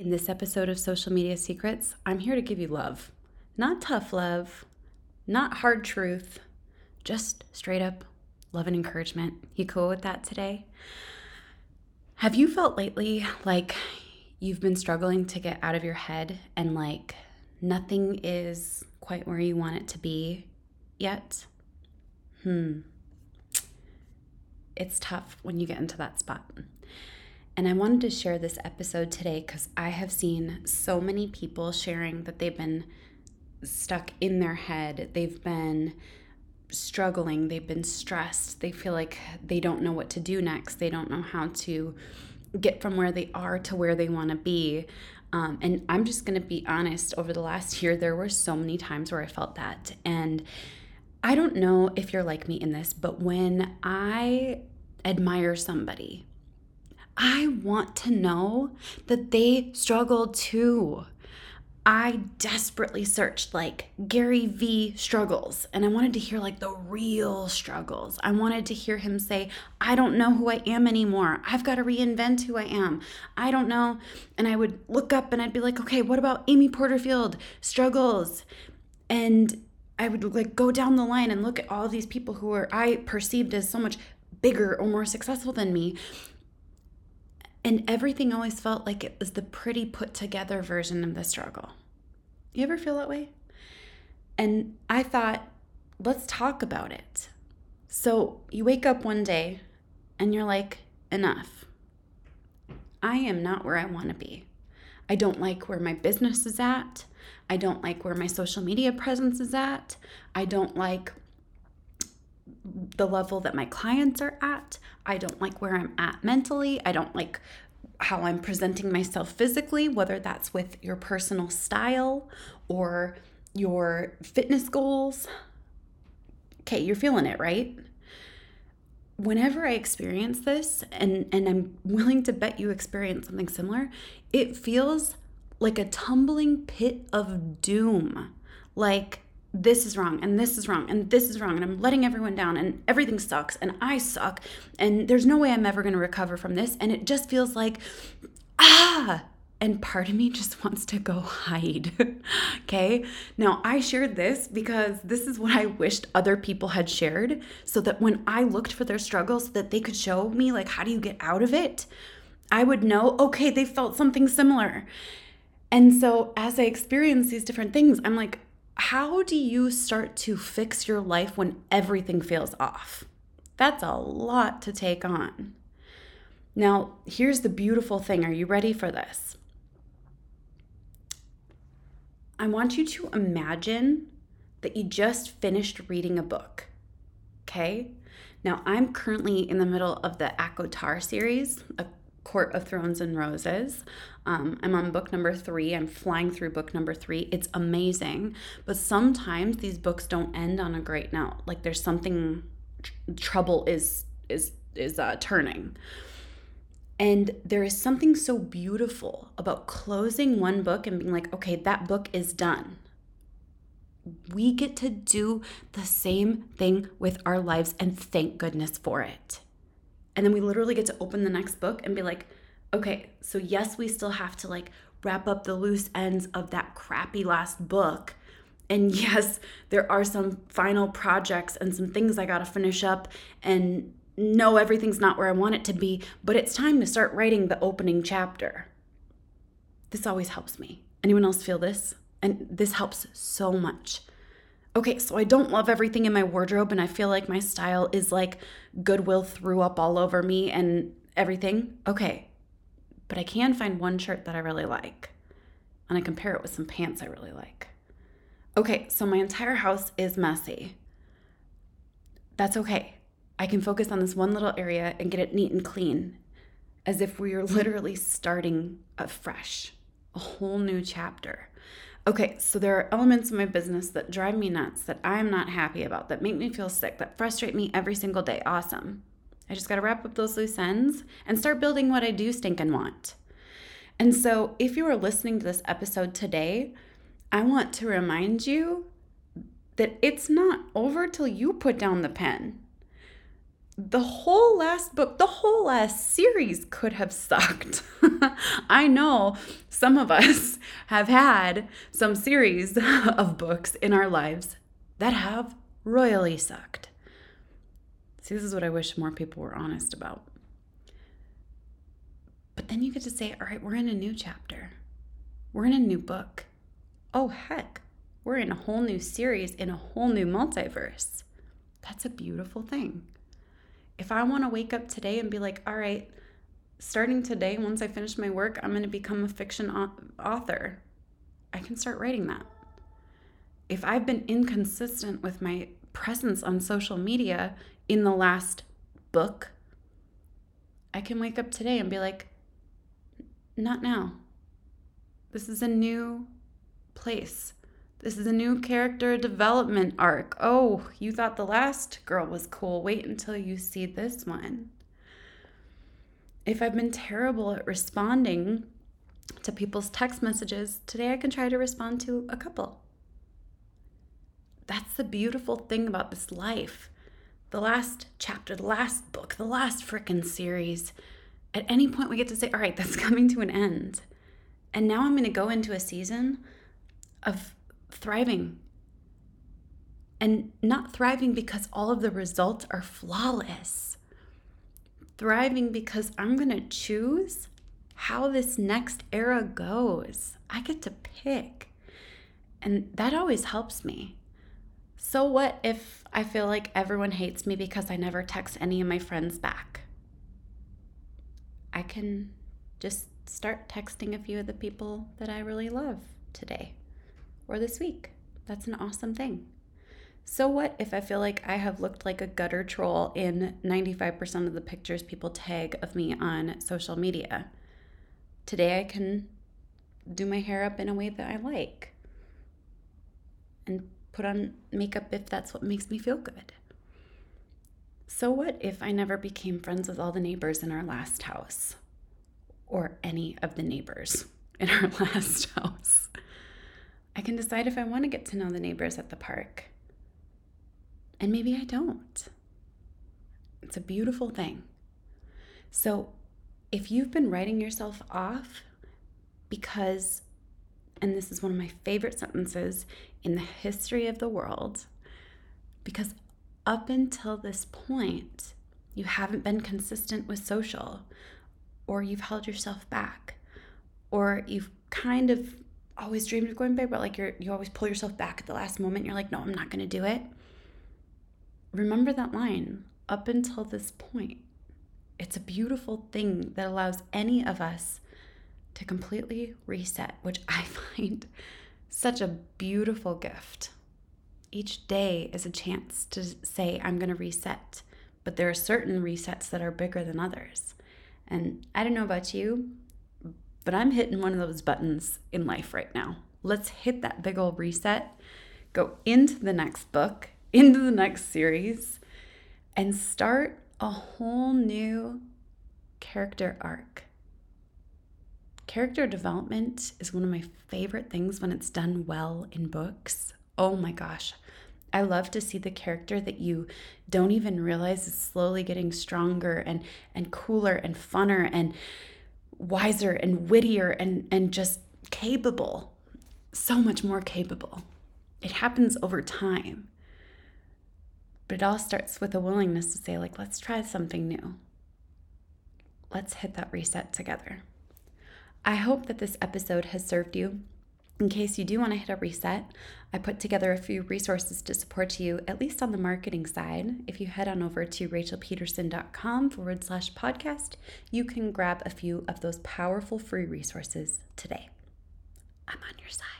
In this episode of Social Media Secrets, I'm here to give you love. Not tough love, not hard truth, just straight up love and encouragement. You cool with that today? Have you felt lately like you've been struggling to get out of your head and like nothing is quite where you want it to be yet? Hmm. It's tough when you get into that spot. And I wanted to share this episode today because I have seen so many people sharing that they've been stuck in their head. They've been struggling, they've been stressed, they feel like they don't know what to do next, they don't know how to get from where they are to where they want to be. Um, and I'm just going to be honest, over the last year, there were so many times where I felt that. And I don't know if you're like me in this, but when I admire somebody, I want to know that they struggle too. I desperately searched like Gary V struggles and I wanted to hear like the real struggles. I wanted to hear him say, I don't know who I am anymore. I've got to reinvent who I am. I don't know. And I would look up and I'd be like, okay, what about Amy Porterfield struggles? And I would like go down the line and look at all these people who are I perceived as so much bigger or more successful than me and everything always felt like it was the pretty put together version of the struggle. You ever feel that way? And I thought, let's talk about it. So you wake up one day and you're like, enough. I am not where I want to be. I don't like where my business is at. I don't like where my social media presence is at. I don't like the level that my clients are at. I don't like where I'm at mentally. I don't like how I'm presenting myself physically, whether that's with your personal style or your fitness goals. Okay, you're feeling it, right? Whenever I experience this, and, and I'm willing to bet you experience something similar, it feels like a tumbling pit of doom. Like this is wrong and this is wrong and this is wrong and I'm letting everyone down and everything sucks and I suck and there's no way I'm ever going to recover from this and it just feels like ah and part of me just wants to go hide. okay? Now, I shared this because this is what I wished other people had shared so that when I looked for their struggles that they could show me like how do you get out of it? I would know, okay, they felt something similar. And so as I experience these different things, I'm like, how do you start to fix your life when everything feels off? That's a lot to take on. Now, here's the beautiful thing. Are you ready for this? I want you to imagine that you just finished reading a book. Okay? Now, I'm currently in the middle of the ACOTAR series, a Court of Thorns and Roses. Um, I'm on book number three. I'm flying through book number three. It's amazing. But sometimes these books don't end on a great note. Like there's something tr- trouble is is is uh, turning. And there is something so beautiful about closing one book and being like, okay, that book is done. We get to do the same thing with our lives, and thank goodness for it. And then we literally get to open the next book and be like, okay, so yes, we still have to like wrap up the loose ends of that crappy last book. And yes, there are some final projects and some things I got to finish up and no everything's not where I want it to be, but it's time to start writing the opening chapter. This always helps me. Anyone else feel this? And this helps so much. Okay, so I don't love everything in my wardrobe and I feel like my style is like Goodwill threw up all over me and everything. Okay, but I can find one shirt that I really like and I compare it with some pants I really like. Okay, so my entire house is messy. That's okay. I can focus on this one little area and get it neat and clean as if we are literally starting afresh, a whole new chapter. Okay, so there are elements of my business that drive me nuts, that I'm not happy about, that make me feel sick, that frustrate me every single day. Awesome. I just got to wrap up those loose ends and start building what I do stink and want. And so, if you are listening to this episode today, I want to remind you that it's not over till you put down the pen. The whole last book, the whole last series could have sucked. I know some of us have had some series of books in our lives that have royally sucked. See, this is what I wish more people were honest about. But then you get to say, all right, we're in a new chapter, we're in a new book. Oh, heck, we're in a whole new series in a whole new multiverse. That's a beautiful thing. If I want to wake up today and be like, all right, starting today, once I finish my work, I'm going to become a fiction author, I can start writing that. If I've been inconsistent with my presence on social media in the last book, I can wake up today and be like, not now. This is a new place. This is a new character development arc. Oh, you thought the last girl was cool. Wait until you see this one. If I've been terrible at responding to people's text messages, today I can try to respond to a couple. That's the beautiful thing about this life. The last chapter, the last book, the last frickin' series. At any point, we get to say, all right, that's coming to an end. And now I'm going to go into a season of thriving. And not thriving because all of the results are flawless. Thriving because I'm going to choose how this next era goes. I get to pick. And that always helps me. So, what if I feel like everyone hates me because I never text any of my friends back? I can just start texting a few of the people that I really love today or this week. That's an awesome thing. So, what if I feel like I have looked like a gutter troll in 95% of the pictures people tag of me on social media? Today, I can do my hair up in a way that I like and put on makeup if that's what makes me feel good. So, what if I never became friends with all the neighbors in our last house or any of the neighbors in our last house? I can decide if I want to get to know the neighbors at the park. And maybe I don't. It's a beautiful thing. So, if you've been writing yourself off because, and this is one of my favorite sentences in the history of the world, because up until this point, you haven't been consistent with social, or you've held yourself back, or you've kind of always dreamed of going big, but like you're you always pull yourself back at the last moment. You're like, no, I'm not gonna do it. Remember that line up until this point. It's a beautiful thing that allows any of us to completely reset, which I find such a beautiful gift. Each day is a chance to say, I'm going to reset. But there are certain resets that are bigger than others. And I don't know about you, but I'm hitting one of those buttons in life right now. Let's hit that big old reset, go into the next book, into the next series, and start a whole new character arc. Character development is one of my favorite things when it's done well in books. Oh my gosh. I love to see the character that you don't even realize is slowly getting stronger and and cooler and funner and wiser and wittier and, and just capable, so much more capable. It happens over time. But it all starts with a willingness to say, like, let's try something new. Let's hit that reset together. I hope that this episode has served you in case you do want to hit a reset, I put together a few resources to support you, at least on the marketing side. If you head on over to rachelpedersen.com forward slash podcast, you can grab a few of those powerful free resources today. I'm on your side.